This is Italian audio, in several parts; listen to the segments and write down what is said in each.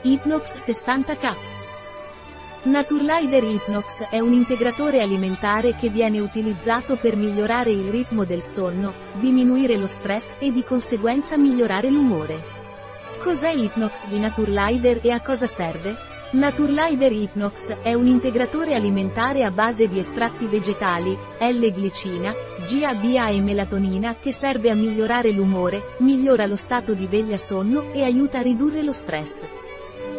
Hypnox 60 Caps. Naturlider Hypnox è un integratore alimentare che viene utilizzato per migliorare il ritmo del sonno, diminuire lo stress e di conseguenza migliorare l'umore. Cos'è Hypnox di Naturlider e a cosa serve? Naturlider Hypnox è un integratore alimentare a base di estratti vegetali, L-glicina, GABA e melatonina che serve a migliorare l'umore, migliora lo stato di veglia sonno e aiuta a ridurre lo stress.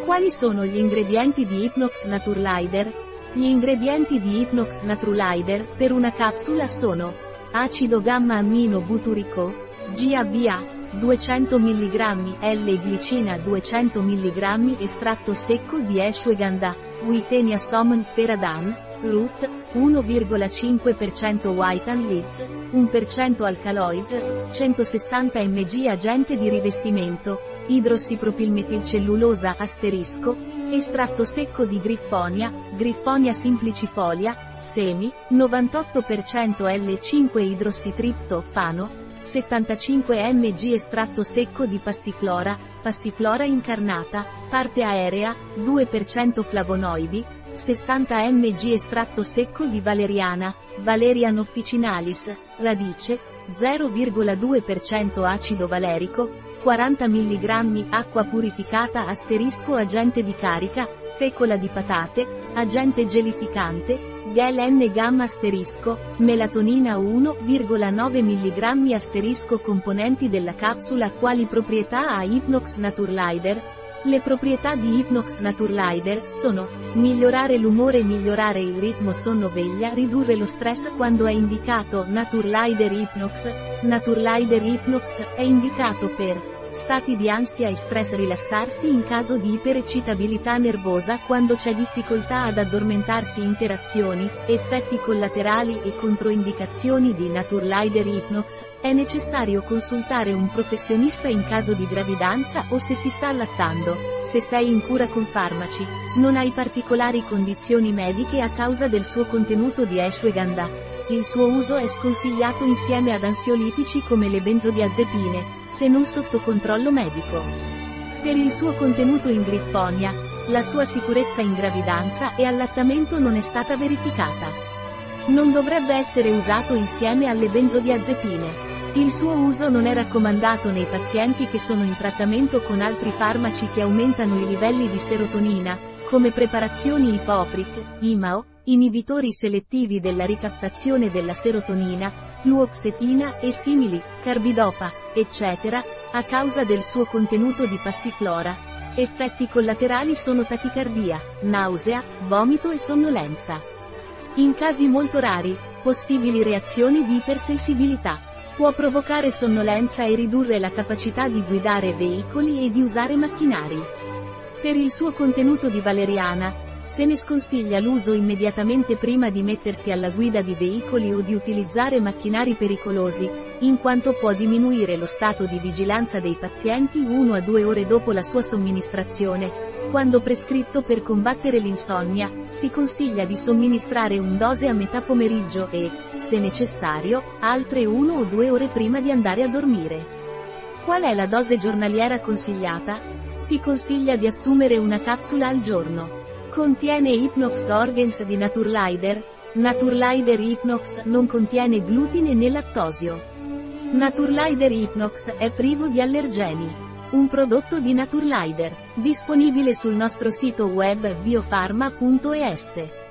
Quali sono gli ingredienti di Hypnox Naturlider? Gli ingredienti di Hypnox Naturlider per una capsula sono acido gamma ammino buturico, GABA, 200 mg L-glicina 200 mg estratto secco di ashwagandha, Witenia somn feradan, root, 1,5% white and leads, 1% alkaloids, 160 mg agente di rivestimento, idrossipropilmetilcellulosa asterisco, estratto secco di griffonia, griffonia simplicifolia, semi, 98% L5 idrossitriptofano, 75 mg estratto secco di passiflora, passiflora incarnata, parte aerea, 2% flavonoidi, 60 mg estratto secco di valeriana, valerian officinalis, radice, 0,2% acido valerico, 40 mg acqua purificata asterisco agente di carica, fecola di patate, agente gelificante, Gel N gamma asterisco, melatonina 1,9 mg asterisco componenti della capsula quali proprietà ha Hypnox Naturlider, le proprietà di Hypnox Naturlider sono migliorare l'umore migliorare il ritmo sonno-veglia ridurre lo stress quando è indicato Naturlider Hypnox. Naturlider Hypnox è indicato per Stati di ansia e stress rilassarsi in caso di iperecitabilità nervosa quando c'è difficoltà ad addormentarsi interazioni, effetti collaterali e controindicazioni di Naturlider Hypnox, è necessario consultare un professionista in caso di gravidanza o se si sta allattando, se sei in cura con farmaci, non hai particolari condizioni mediche a causa del suo contenuto di ashwagandha. Il suo uso è sconsigliato insieme ad ansiolitici come le benzodiazepine, se non sotto controllo medico. Per il suo contenuto in griffonia, la sua sicurezza in gravidanza e allattamento non è stata verificata. Non dovrebbe essere usato insieme alle benzodiazepine. Il suo uso non è raccomandato nei pazienti che sono in trattamento con altri farmaci che aumentano i livelli di serotonina, come preparazioni ipopric, IMAO, inibitori selettivi della ricaptazione della serotonina, fluoxetina e simili, carbidopa, eccetera, a causa del suo contenuto di passiflora. Effetti collaterali sono tachicardia, nausea, vomito e sonnolenza. In casi molto rari, possibili reazioni di ipersensibilità. Può provocare sonnolenza e ridurre la capacità di guidare veicoli e di usare macchinari. Per il suo contenuto di valeriana, se ne sconsiglia l'uso immediatamente prima di mettersi alla guida di veicoli o di utilizzare macchinari pericolosi, in quanto può diminuire lo stato di vigilanza dei pazienti 1 a 2 ore dopo la sua somministrazione. Quando prescritto per combattere l'insonnia, si consiglia di somministrare un dose a metà pomeriggio e, se necessario, altre 1 o 2 ore prima di andare a dormire. Qual è la dose giornaliera consigliata? Si consiglia di assumere una capsula al giorno. Contiene Hypnox Organs di Naturlider. Naturlider Hypnox non contiene glutine né lattosio. Naturlider Hypnox è privo di allergeni. Un prodotto di Naturlider, disponibile sul nostro sito web biofarma.es.